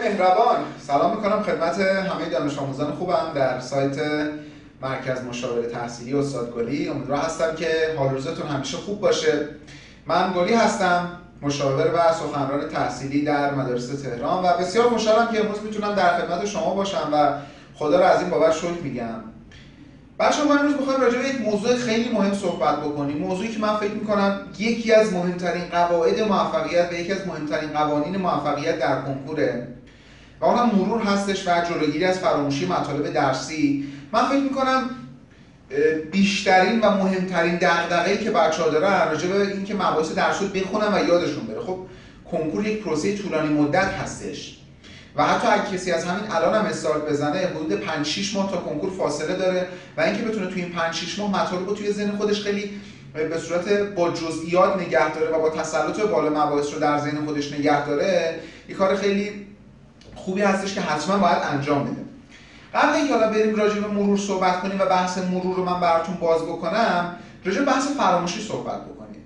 مهربان. سلام می‌کنم خدمت همه دانش آموزان خوبم در سایت مرکز مشاوره تحصیلی استاد گلی. امیدوارم هستم که حال روزتون همیشه خوب باشه. من گلی هستم مشاور و سخنران تحصیلی در مدارس تهران و بسیار خوشحالم که امروز می‌تونم در خدمت شما باشم و خدا رو از این بابت شکر میگم. بچه ما امروز می‌خوایم راجع به یک موضوع خیلی مهم صحبت بکنیم. موضوعی که من فکر می‌کنم یکی از مهمترین قواعد موفقیت و یکی از مهمترین قوانین موفقیت در کنکوره. و اونم مرور هستش و جلوگیری از فراموشی مطالب درسی. من فکر می‌کنم بیشترین و مهمترین دغدغه‌ای که بچه‌ها دارن راجع به اینکه مباحث درسی بخونن و یادشون بره. خب کنکور یک پروسه طولانی مدت هستش و حتی اگه کسی از همین الان هم استارت بزنه حدود 5 6 ماه تا کنکور فاصله داره و اینکه بتونه توی این 5 6 ماه مطالب رو توی ذهن خودش خیلی به صورت با جزئیات نگه داره و با تسلط بالا مباحث رو در ذهن خودش نگه داره یه کار خیلی خوبی هستش که حتما باید انجام بده قبل اینکه حالا بریم راجع به مرور صحبت کنیم و بحث مرور رو من براتون باز بکنم راجع بحث فراموشی صحبت بکنیم.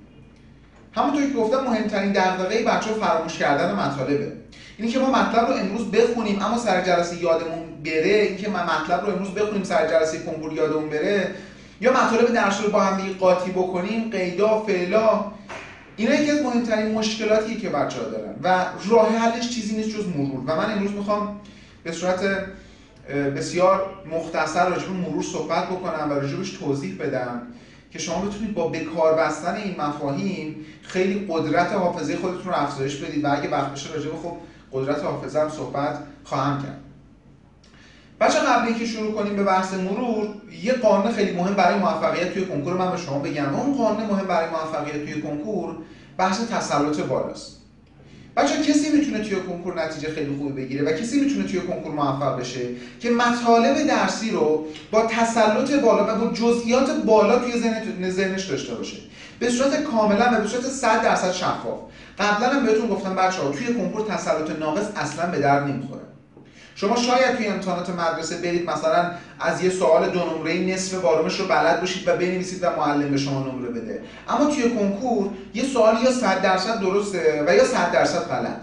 همونطور که گفتم مهمترین دغدغه بچه‌ها فراموش کردن مطالبه. اینی که ما مطلب رو امروز بخونیم اما سر جلسه یادمون بره اینکه ما مطلب رو امروز بخونیم سر جلسه کنکور یادمون بره یا مطالب درس رو با هم دیگه قاطی بکنیم قیدا فعلا اینا یکی از مهمترین مشکلاتی که بچه ها دارن. و راه حلش چیزی نیست جز مرور. و من امروز می‌خوام به صورت بسیار مختصر راجع به مرور صحبت بکنم و راجبش توضیح بدم که شما بتونید با بکار بستن این مفاهیم خیلی قدرت حافظه خودتون رو افزایش بدید. و اگه وقت بشه راجع به خب قدرت حافظه هم صحبت خواهم کرد. بچه قبل اینکه شروع کنیم به بحث مرور یه قانون خیلی مهم برای موفقیت توی کنکور من به شما بگم. اون قانون مهم برای موفقیت توی کنکور بحث تسلط بالاست. بچه کسی می‌تونه توی کنکور نتیجه خیلی خوبی بگیره و کسی می‌تونه توی کنکور موفق بشه که مطالب درسی رو با تسلط بالا و با جزئیات بالا توی ذهن ذهنش داشته باشه. به صورت کاملا و به صورت 100 درصد شفاف. قبلا هم بهتون گفتم بچه ها توی کنکور تسلط ناقص اصلا به در نمی‌خوره. شما شاید توی امتحانات مدرسه برید مثلا از یه سوال دو نمره نصف بارمش رو بلد باشید و بنویسید و معلم به شما نمره بده. اما توی کنکور یه سوال یا 100 درصد درسته و یا 100 درصد غلط.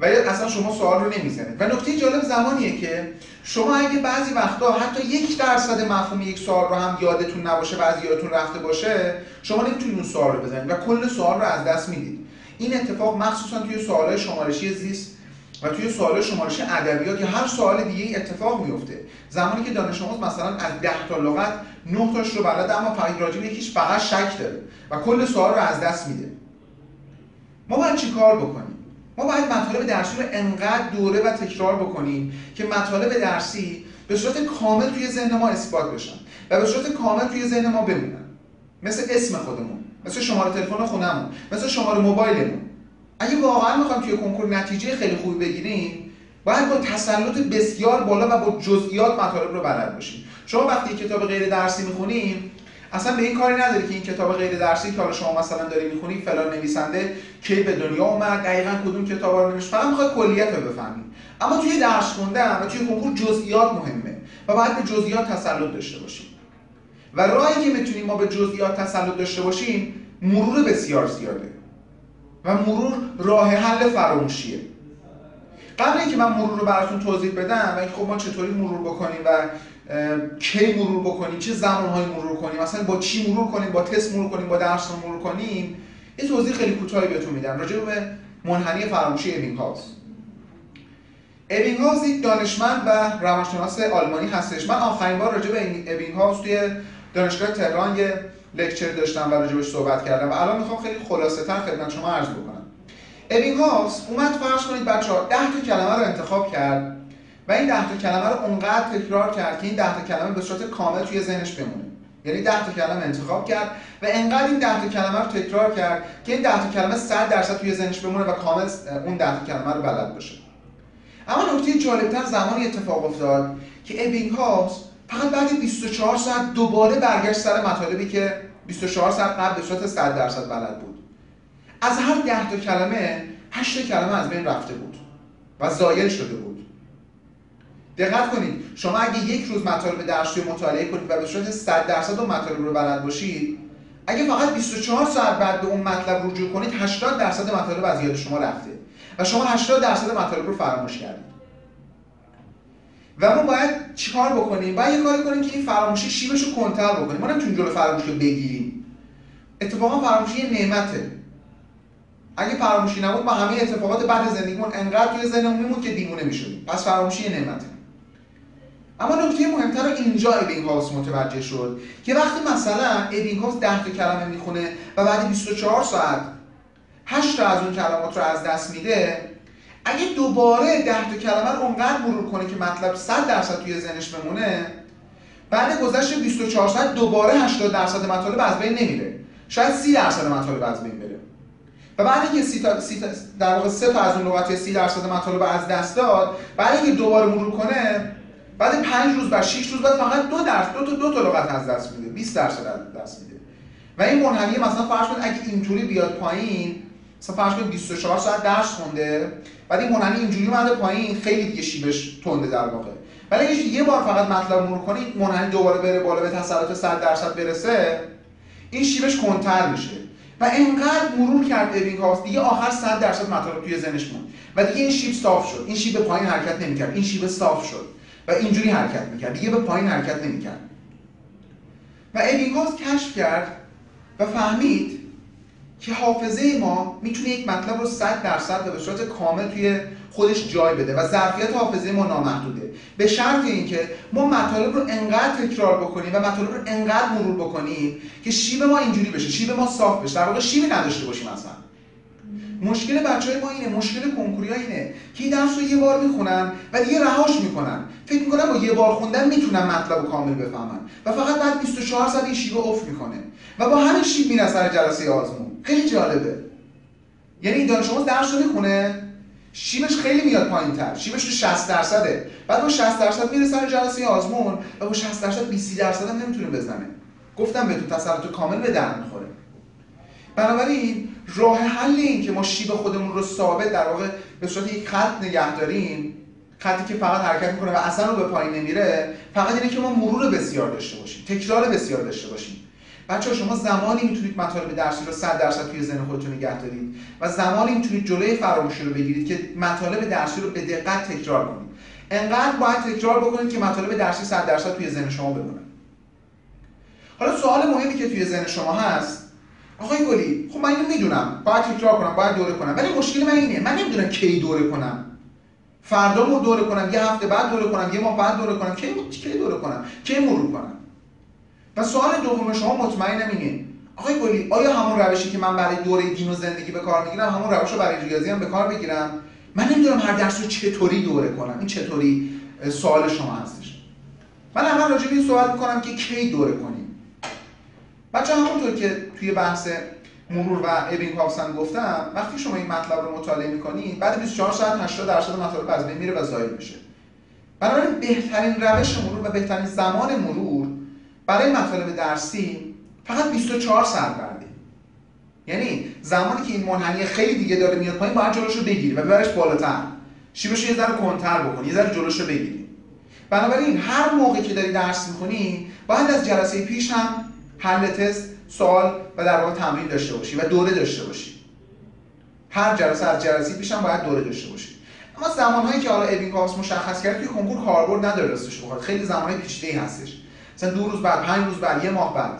و یا اصلا شما سوال رو نمی‌زنید. و نکته جالب زمانیه که شما اگه بعضی وقتا حتی یک درصد مفهوم یک سوال رو هم یادتون نباشه بعضی یادتون رفته باشه شما نمی‌تونید اون سوال رو بزنید و کل سوال رو از دست می‌دید. این اتفاق مخصوصا توی سوالهای شمارشی زیست و توی سوال شمارش ادبیات یا هر سوال دیگه اتفاق میفته زمانی که دانش آموز مثلا از 10 تا لغت 9 تاش رو بلده اما فقط راجع به یکیش فقط شک داره و کل سوال رو از دست میده. ما باید چیکار بکنیم؟ ما باید مطالب درسی رو انقدر دوره و تکرار بکنیم که مطالب درسی به صورت کامل توی ذهن ما اثبات بشن و به صورت کامل توی ذهن ما بمونن. مثل اسم خودمون مثل شماره تلفن خونمون مثل شماره موبایلمون. اگه واقعا می‌خوام توی کنکور نتیجه خیلی خوبی بگیریم باید با تسلط بسیار بالا و با جزئیات مطالب رو بلد باشیم شما وقتی کتاب غیر درسی می‌خونیم اصلا به این کاری نداری که این کتاب غیر درسی که حالا شما مثلا داری می‌خونی فلان نویسنده کی به دنیا اومد دقیقا کدوم کتاب رو نوشت. فقط می‌خوای کلیت رو بفهمی. اما توی درس خوندن و توی کنکور جزئیات مهمه و باید به جزئیات تسلط داشته باشیم. و راهی که می‌تونیم ما به جزئیات تسلط داشته باشیم مرور بسیار زیاده. و مرور راه حل فراموشیه. قبل اینکه من مرور رو براتون توضیح بدم و خب ما چطوری مرور بکنیم و کی مرور بکنیم چه زمانهایی مرور کنیم مثلا با چی مرور کنیم با تست مرور کنیم با درس مرور کنیم یه توضیح خیلی کوتاهی بهتون میدم. راجع به منحنی فراموشی هاوس ابینگ هاوس یک دانشمند و روانشناس آلمانی هستش. من آخرین بار راجع به هاوس توی دانشگاه تهران یه لکچر داشتم و راجبش صحبت کردم و الان می‌خوام خیلی خلاصه تر خدمت شما عرض بکنم. هاوس اومد فرض کنید بچه ها 10 تا کلمه رو انتخاب کرد و این 10 تا کلمه رو اونقدر تکرار کرد که این 10 تا کلمه به صورت کامل توی ذهنش بمونه. یعنی 10 تا کلمه انتخاب کرد و انقدر این 10 تا کلمه رو تکرار کرد که این 10 تا کلمه 100 درصد توی ذهنش بمونه و کامل اون 10 تا کلمه رو بلد باشه. اما نکته جالبتر زمانی اتفاق افتاد که هاوس فقط بعد 24 ساعت دوباره برگشت سر مطالبی که 24 ساعت قبل به صورت 100 درصد بلد بود. از هر 10 تا کلمه 8 کلمه از بین رفته بود و زایل شده بود. دقت کنید شما اگه یک روز مطالب درسی رو مطالعه کنید و به صورت 100 درصد اون مطالب رو بلد باشید اگه فقط 24 ساعت بعد به اون مطلب رجوع کنید 80 درصد مطالب از یاد شما رفته و شما 80 درصد مطالب رو فراموش کردید. و ما باید چیکار بکنیم؟ باید یه کاری کنیم که این فراموشی شیبش رو کنتر بکنیم. ما نمی‌تونیم جلو فراموشی رو بگیریم. اتفاقا فراموشی یه نعمته. اگه فراموشی نبود ما همه اتفاقات بعد زندگیمون انقدر توی ذهنمون میمون که دیوونه می‌شدیم پس فراموشی یه نعمته. اما نکته مهمتر رو اینجا ابینگ هاوس متوجه شد که وقتی مثلا ابینگ هاوس 10 تا کلمه می‌خونه و بعد 24 ساعت 8 تا از اون کلمات رو از دست میده اگه دوباره 10 تا کلمه رو اونقدر مرور کنه که مطلب 100 درصد توی ذهنش بمونه بعد گذشت 24 ساعت دوباره 80 درصد مطالب از بین نمیره. شاید 30 درصد مطالب از بین بره. و بعد اینکه سی تا, سی تا در واقع سه تا از اون لغات 30 درصد مطالب از دست داد بعد اینکه دوباره مرور کنه بعد 5 روز بعد 6 روز بعد فقط دو درصد دو تا دو تا لغت از دست میده. 20 درصد از دست میده. و این منحنی مثلا فرض کنید اگه اینطوری بیاد پایین مثلا فرض کنید 24 ساعت درس خونده بعد این منحنی اینجوری اومده پایین خیلی دیگه شیبش تنده در واقع. ولی اگه یه بار فقط مطلب مرور کنید منحنی دوباره بره بالا به تسلط 100 درصد برسه این شیبش کنتر میشه. و انقدر مرور کرد ابینگ هاوس دیگه آخر 100 درصد مطالب توی ذهنش موند. و دیگه این شیب صاف شد. این شیب به پایین حرکت نمی‌کرد. این شیب صاف شد. و اینجوری حرکت می‌کرد. دیگه به پایین حرکت نمی‌کرد. و هاوس کشف کرد و فهمید که حافظه ما می‌تونه یک مطلب رو 100 درصد به صورت کامل توی خودش جای بده و ظرفیت حافظه ما نامحدوده. به شرط اینکه ما مطالب رو انقدر تکرار بکنیم و مطالب رو انقدر مرور بکنیم که شیب ما اینجوری بشه شیب ما صاف بشه در واقع شیبی نداشته باشیم اصلا. مشکل بچه های ما اینه مشکل کنکوری اینه که این درس رو یه بار می‌خونن و دیگه رهاش می‌کنن. فکر می‌کنن با یه بار خوندن می‌تونن مطلب رو کامل بفهمن و فقط بعد 24 ساعت این شیب افت می‌کنه و با همین شیب میره سر جلسه آزمون. خیلی جالبه. یعنی این دانش درس رو می‌خونه شیبش خیلی میاد پایین تر شیبش تو 60 درصده. بعد با 60 درصد میره سر جلسه آزمون و با 60 درصد 20 درصد هم نمی‌تونه بزنه. گفتم به تو تسلط کامل به در می‌خوره. بنابراین راه حل این که ما شیب خودمون رو ثابت در واقع به صورت یک خط نگه داریم خطی که فقط حرکت می‌کنه و اصلا رو به پایین نمیره فقط اینه که ما مرور بسیار داشته باشیم تکرار بسیار داشته باشیم. بچه شما زمانی می‌تونید مطالب درسی رو 100 درصد توی ذهن خودتون نگه دارید و زمانی می‌تونید جلوی فراموشی رو بگیرید که مطالب درسی رو به دقت تکرار کنید. انقدر باید تکرار بکنید که مطالب درسی 100 درصد توی ذهن شما بمونه. حالا سوال مهمی که توی ذهن شما هست آقای گلی خب من اینو می‌دونم. باید تکرار کنم باید دوره کنم. ولی مشکل من اینه. من نمی‌دونم کی دوره کنم. فردا مو دوره کنم یه هفته بعد دوره کنم یه ماه بعد دوره کنم. کی کی دوره کنم؟ کی مرور کنم؟ و سوال دوم شما مطمئنم اینه. آقای گلی آیا همون روشی که من برای دوره دین و زندگی به کار می‌گیرم همون روش رو برای ریاضی هم به کار بگیرم من نمی‌دونم هر درس رو چطوری دوره کنم. این چطوری سوال شما هستش. من اول راجع به این صحبت می‌کنم که کی دوره کنیم بچه همونطور که توی بحث مرور و ابینگ هم گفتم وقتی شما این مطلب رو مطالعه می‌کنید بعد 24 ساعت 80 درصد مطالب از بین میره و زایل میشه. بنابراین بهترین روش مرور و بهترین زمان مرور برای مطالب درسی فقط 24 ساعت بعده. یعنی زمانی که این منحنی خیلی دیگه داره میاد پایین باید جلوش رو بگیری و ببرش بالاتر. شیبش یه ذره کنتر بکنی یه ذره جلوش رو بگیری. بنابراین هر موقع که داری درس می‌کنی باید از جلسه پیش هم حل تست سوال و در واقع تمرین داشته باشی و دوره داشته باشی. هر جلسه از جلسه پیش هم باید دوره داشته باشی. اما زمانهایی که حالا ابین مشخص کرد توی کنکور کاربرد نداره راستش بخواد. خیلی زمانهای پیچیده‌ای هستش. مثلا دو روز بعد پنج روز بعد یه ماه بعد.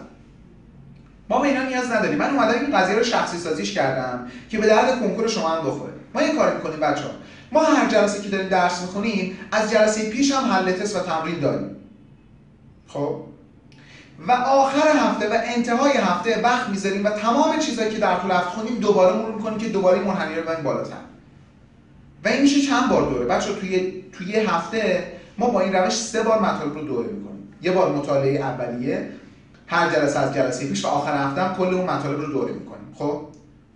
ما به اینا نیاز نداریم. من اومدم این قضیه رو شخصی سازیش کردم که به درد کنکور شما هم بخوره. ما یه کاری می‌کنیم بچه ها ما هر جلسه که داریم درس می‌خونیم از جلسه پیش هم حل تست و تمرین داریم. خب؟ و آخر هفته و انتهای هفته وقت می‌ذاریم و تمام چیزهایی که در طول هفته خونیم دوباره مرور می‌کنیم که دوباره منحنی رو ببریم بالاتر. و این میشه چند بار دوره. بچه توی توی هفته ما با این روش سه بار مطالب رو دوره می‌کنیم. یه بار مطالعه اولیه هر جلسه از جلسه پیش و آخر هفته هم کل اون مطالب رو دوره می‌کنیم. خب؟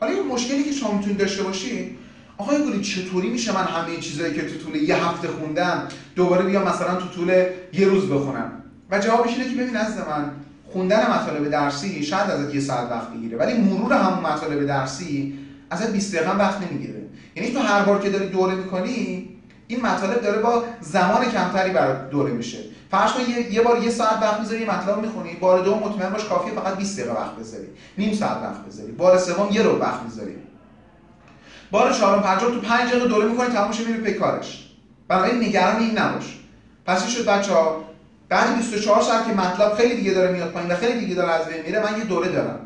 حالا این مشکلی که شما می‌تونید داشته باشید آقای گلی چطوری میشه من همه چیزایی که تو طول یه هفته خوندم دوباره بیام مثلا تو طول یه روز بخونم؟ و جوابش اینه که ببین از من خوندن مطالب درسی شاید ازت یه ساعت وقت بگیره ولی مرور همون مطالب درسی ازت 20 دقیقه وقت نمی‌گیره. یعنی تو هر بار که داری دوره می‌کنی این مطالب داره با زمان کمتری برات دوره میشه. فرض کن یه،, بار یه ساعت وقت می‌ذاری یه مطلب می‌خونی بار دوم مطمئن باش کافیه فقط 20 دقیقه وقت بذاری. نیم ساعت وقت بذاری. بار سوم یه رو وقت می‌ذاری. بار چهارم پنجم تو 5 دقیقه دوره می‌کنی تمامش میره پی کارش. بنابراین نگران این نباش. پس شد بچه ها بعد 24 ساعت که مطلب خیلی دیگه داره میاد پایین و خیلی دیگه داره از بین میره من یه دوره دارم.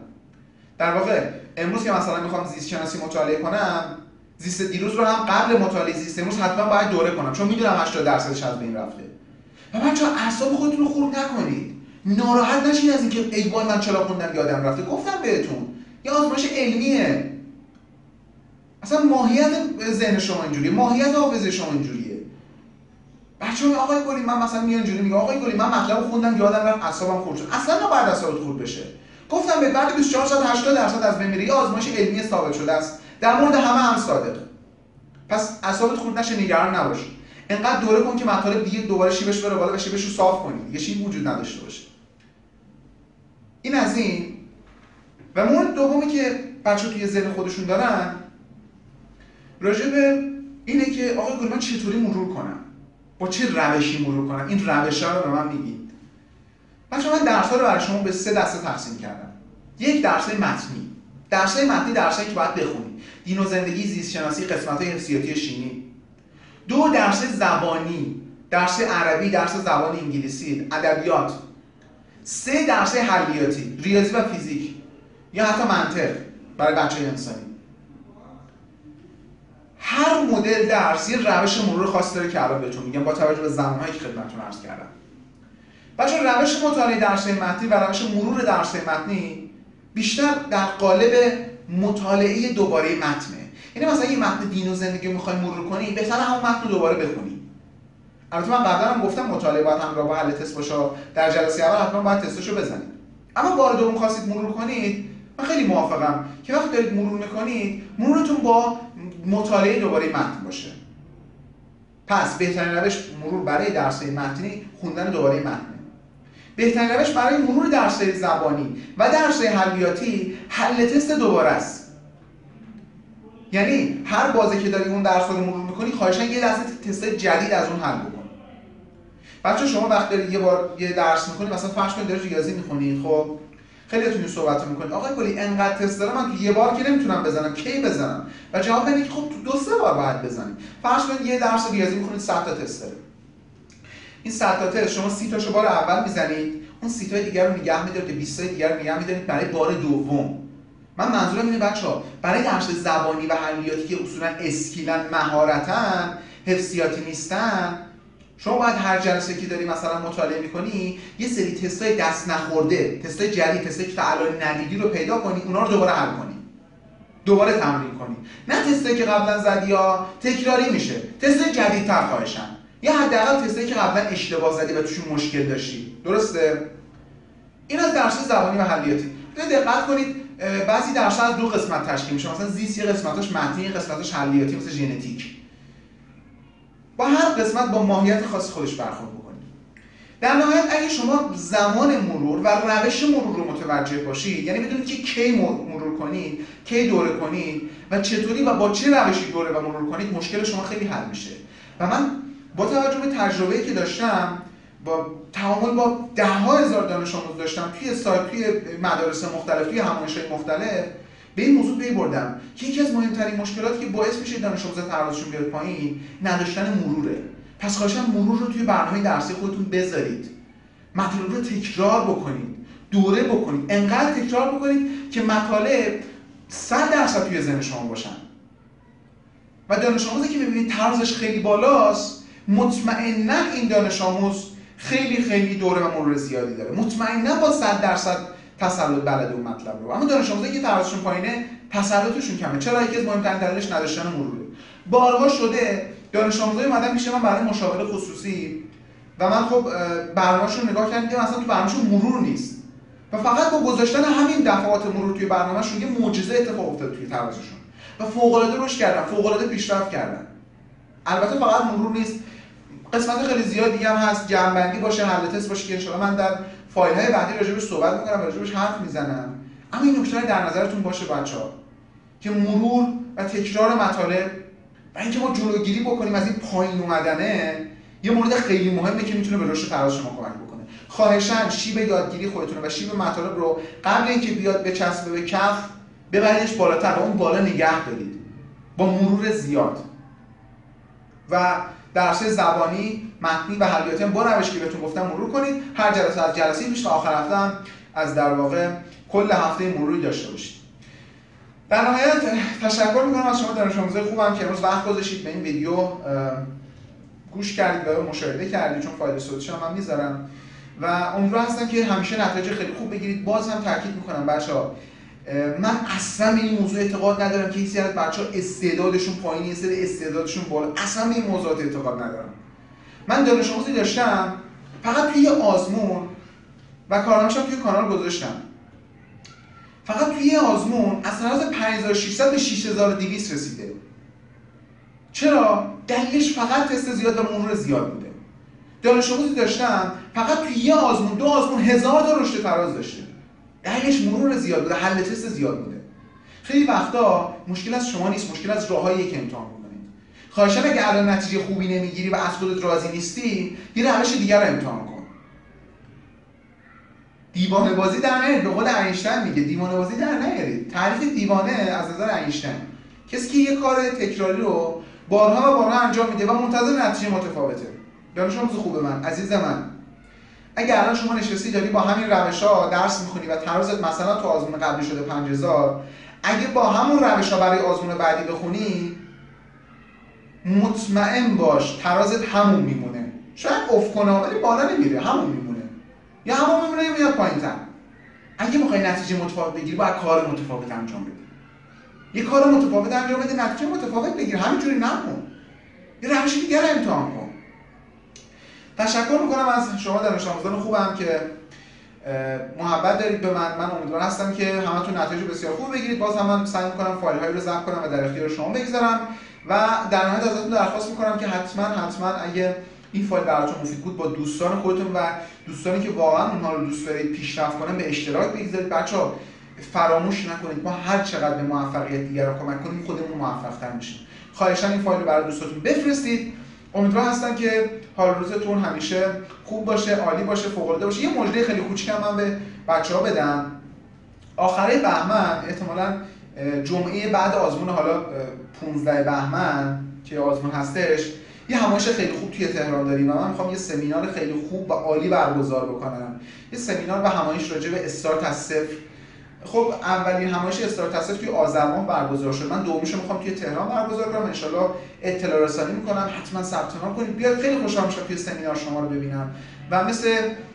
در واقع امروز که مثلا می‌خوام زیست شناسی مطالعه کنم زیست دیروز رو هم قبل مطالعه زیست امروز حتما باید دوره کنم چون می‌دونم 80 درصدش از بین رفته. و بچه اعصاب خودتون رو خورد نکنید؟ ناراحت نشین از اینکه ای من چرا خوندم یادم رفته. گفتم بهتون یه آزمایش علمیه. اصلا ماهیت ذهن شما اینجوریه ماهیت حافظه شما اینجوریه. بچه های آقای گلی من مثلا میان اینجوری میگه آقای گلی من مطلب خوندم یادم رفت اعصابم خورد شد. اصلا نباید اعصابت خورد بشه. گفتم به بعد 24 ساعت 80 درصد از بین آزمایش علمی ثابت شده است. در مورد همه هم صادقه پس اعصابت خورد نشه نگران نباش. انقدر دوره کن که مطالب دیگه دوباره شیبش بره بالا و شیبش صاف کنی. دیگه وجود نداشته باشه. این از این. و مورد دومی که بچه توی ذهن خودشون دارن راجع به اینه که آقای گل من چطوری مرور کنم؟ با چه روشی مرور کنم؟ این روش رو به من میگید. بچه من درس رو برای شما به سه دسته تقسیم کردم. یک درس متنی. درس متنی درس که باید بخونید. دین و زندگی زیست شناسی قسمت های حفظیاتی شیمی. دو درس زبانی. درس عربی درس زبان انگلیسی. ادبیات. سه درس حلیاتی ریاضی و فیزیک. یا حتی منطق. برای بچه انسانی. هر مدل درس یه روش مرور خاصی داره که الان بهتون میگم با توجه به زمانهایی که خدمتتون عرض کردم. بچه روش مطالعه درس متنی و روش مرور درس متنی بیشتر در قالب مطالعه دوباره متنه. یعنی مثلا یه متن دین و زندگی می‌خوای مرور کنی بهتر همون متن رو دوباره بخونی. البته من قبلا هم گفتم مطالعه باید همراه با حل تست باشه در جلسه اول حتما باید تستشو بزنید. اما بار دوم خواستید مرور کنید من خیلی موافقم که وقتی دارید مرور می‌کنید مرورتون با مطالعه دوباره متن باشه. پس بهترین روش مرور برای درس متنی خوندن دوباره متنه. بهترین روش برای مرور درس زبانی و درس حلیاتی حل تست دوباره است. یعنی هر بازه که داری اون درس رو مرور می‌کنی خواهشن یه دسته تست جدید از اون حل بکن. بچه شما وقتی داری یه بار یه درس می‌کنی مثلا فرض کنید داری ریاضی می‌خونی خب؟ خیلی اتونی صحبت می‌کنی آقای گلی انقدر تست دارم من تو یه بار که نمی‌تونم بزنم کی بزنم؟ و جواب بدید که خب تو دو سه بار باید بزنیم فرض کنید یه درس ریاضی می‌خونید 100 تا تست داره این 100 تا تست شما 30 تاشو بار اول می‌زنید اون 30 تا دیگر رو نگه میدارید 20 تا دیگر رو نگه میدارید برای بار دوم. من منظورم اینه بچه ها برای درس زبانی و حلیاتی که اصولا اسکیلن مهارتن حفظیاتی نیستن شما باید هر جلسه که داری مثلا مطالعه می‌کنی یه سری تستای دست نخورده تستای جدید تستای که تعالای ندیدی رو پیدا کنی اونا رو دوباره حل کنی. دوباره تمرین کنی. نه تستایی که قبلا زدی یا تکراری میشه تست جدیدتر خواهشن یا حداقل تستایی که قبلا اشتباه زدی و توشون مشکل داشتی. درسته؟ این از درس زبانی و حلیاتی. دقت کنید بعضی درس از دو قسمت تشکیل میشه. مثلا زیست یه قسمتاش متنی یه قسمتاش حلیاتی مثل ژنتیک. با هر قسمت با ماهیت خاص خودش برخورد بکنید در نهایت اگه شما زمان مرور و روش مرور رو متوجه باشید یعنی بدونید که کی مرور کنید کی دوره کنید و چطوری و با چه روشی دوره و مرور کنید مشکل شما خیلی حل میشه. و من با توجه به تجربه‌ای که داشتم با تعامل با ده ها هزار دانش آموز داشتم توی سایت توی مدارس مختلف توی همایش‌های مختلف به این موضوع پی بردم که یکی از مهمترین مشکلاتی که باعث میشه دانش آموزا ترازشون بیاد پایین نداشتن مروره. پس خواهشم مرور رو توی برنامه درسی خودتون بذارید. مطالب رو تکرار بکنید. دوره بکنید. انقدر تکرار بکنید که مطالب 100 درصد توی ذهن شما باشن. و دانش آموزی که می‌بینید طرزش خیلی بالاست مطمئنا این دانش آموز خیلی خیلی دوره و مرور زیادی داره. مطمئنا با 100 درصد تسلط بلد اون مطلب رو. اما دانش آموزایی که ترازشون پایینه تسلطشون کمه. چرا؟ یکی از مهمترین دلایلش نداشتن مروره بارها شده دانش آموزای اومدن پیش من برای مشاوره خصوصی و من خب برنامه‌شون نگاه کردم دیدم اصلا تو برنامه‌شون مرور نیست. و فقط با گذاشتن همین دفعات مرور توی برنامه‌شون یه معجزه اتفاق افتاد توی ترازشون و فوق‌العاده رشد کردن فوق‌العاده پیشرفت کردن. البته فقط مرور نیست. قسمت خیلی زیاد دیگه هم هست. جمع‌بندی باشه حل تست باشه که ان من در فایل های بعدی راجبش صحبت می‌کنم راجبش حرف می‌زنم. اما این نکته در نظرتون باشه بچه که مرور و تکرار مطالب و اینکه ما جلوگیری بکنیم از این پایین اومدنه یه مورد خیلی مهمه که می‌تونه به رشد فراز شما کمک بکنه. خواهشان شیب یادگیری خودتونه و شیب مطالب رو قبل اینکه بیاد به چسبه به کف ببریدش بالاتر و اون بالا نگه دارید. با مرور زیاد. و درس زبانی متنی و حلیاتی هم با روشی که بهتون گفتم مرور کنید. هر جلسه از جلسه پیش تا آخر هفته هم از در واقع کل هفته مروری داشته باشید. در نهایت تشکر می‌کنم از شما دانش آموزای خوبم که امروز وقت گذاشتید به این ویدیو گوش کردید و مشاهده کردید چون فایل صوتیش هم, می‌ذارم. و امیدوار هستم که همیشه نتایج خیلی خوب بگیرید. باز هم تاکید می‌کنم بچه ها من اصلا به این موضوع اعتقاد ندارم که هیچ بچه ها استعدادشون پایینی سری استعدادشون بالا. اصلا به این موضوعات اعتقاد ندارم. من دانش آموزی داشتم فقط توی آزمون و کارنامه‌شم توی کانال گذاشتم. فقط توی یه آزمون از طرز 5600 به 6200 رسیده. چرا؟ دلیلش فقط تست زیاد و مرور زیاد بوده. دانش آموزی داشتم فقط توی یه آزمون دو آزمون هزار تا رشد تراز داشته. دلیلش مرور زیاد بوده حل تست زیاد بوده. خیلی وقتا مشکل از شما نیست مشکل از راههایی که امتحان خواهشان اگه الان نتیجه خوبی نمی‌گیری و از خودت راضی نیستی یه روش دیگر رو امتحان کن. دیوانه بازی در نیارید به قول اینشتین میگه. دیوانه بازی در نیارید تعریف دیوانه از نظر اینشتین کسی که یه کار تکراری رو بارها و بارها انجام میده و منتظر نتیجه متفاوته. دانش آموز خوب من عزیز من. اگه الان شما نشستی داری با همین روش ها درس می‌خونی و ترازت مثلا تو آزمون قبلی شده 5000 اگه با همون روش ها برای آزمون بعدی بخونی مطمئن باش ترازت همون میمونه. شاید افت کنه ولی بالا نمیره همون میمونه. یا همون میمونه یا میاد پایین تر. اگه می‌خوای نتیجه متفاوت بگیری باید کار متفاوت انجام بدی. یه کار متفاوت انجام بده نتیجه متفاوت بگیر. همینجوری نکن. یه روش دیگر امتحان کن. تشکر می‌کنم از شما دانش آموزان خوبم که محبت دارید به من. من امیدوار هستم که همتون نتایج بسیار خوب بگیرید. باز هم من سعی می‌کنم فایل هایی رو ضبط کنم و در اختیار شما بگذارم و در نهایت ازتون درخواست می‌کنم که حتما حتما اگه این فایل براتون مفید بود با دوستان خودتون و دوستانی که واقعا اونها رو دوست دارید پیشرفت کنن به اشتراک بگذارید. بچه‌ها فراموش نکنید ما هر چقدر به موفقیت دیگر کمک کنیم خودمون موفق‌تر میشیم. خواهشاً این فایل رو برای دوستاتون بفرستید. امیدوار هستم که حال روزتون همیشه خوب باشه عالی باشه فوق العاده باشه. یه مژده خیلی کوچیکم من به بچه‌ها بدم. آخره بهمن احتمالاً جمعه بعد آزمون حالا 15 بهمن که آزمون هستش یه همایش خیلی خوب توی تهران داریم و من می‌خوام یه سمینار خیلی خوب و عالی برگزار بکنم. یه سمینار و همایش راجع به استارت از صفر خب اولین همایش استارت از صفر توی آذر ماه برگزار شد. من دومیشو می‌خوام توی تهران برگزار کنم. ان اطلاع رسانی می‌کنم. حتما ثبت نام کنید. بیاید خیلی خوشحال میشم توی سمینار شما رو ببینم. و مثل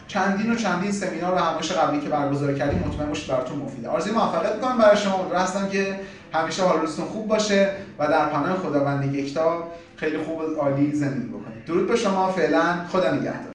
چندین و چندین سمینار و همایش قبلی که برگزار کردیم مطمئن باشید براتون مفیده. آرزوی موفقیت می‌کنم برای شما. هستم که همیشه حال روزتون خوب باشه و در پناه خداوند یکتا خیلی خوب و عالی زندگی بکنید. درود به شما. فعلا خدا نگهدار.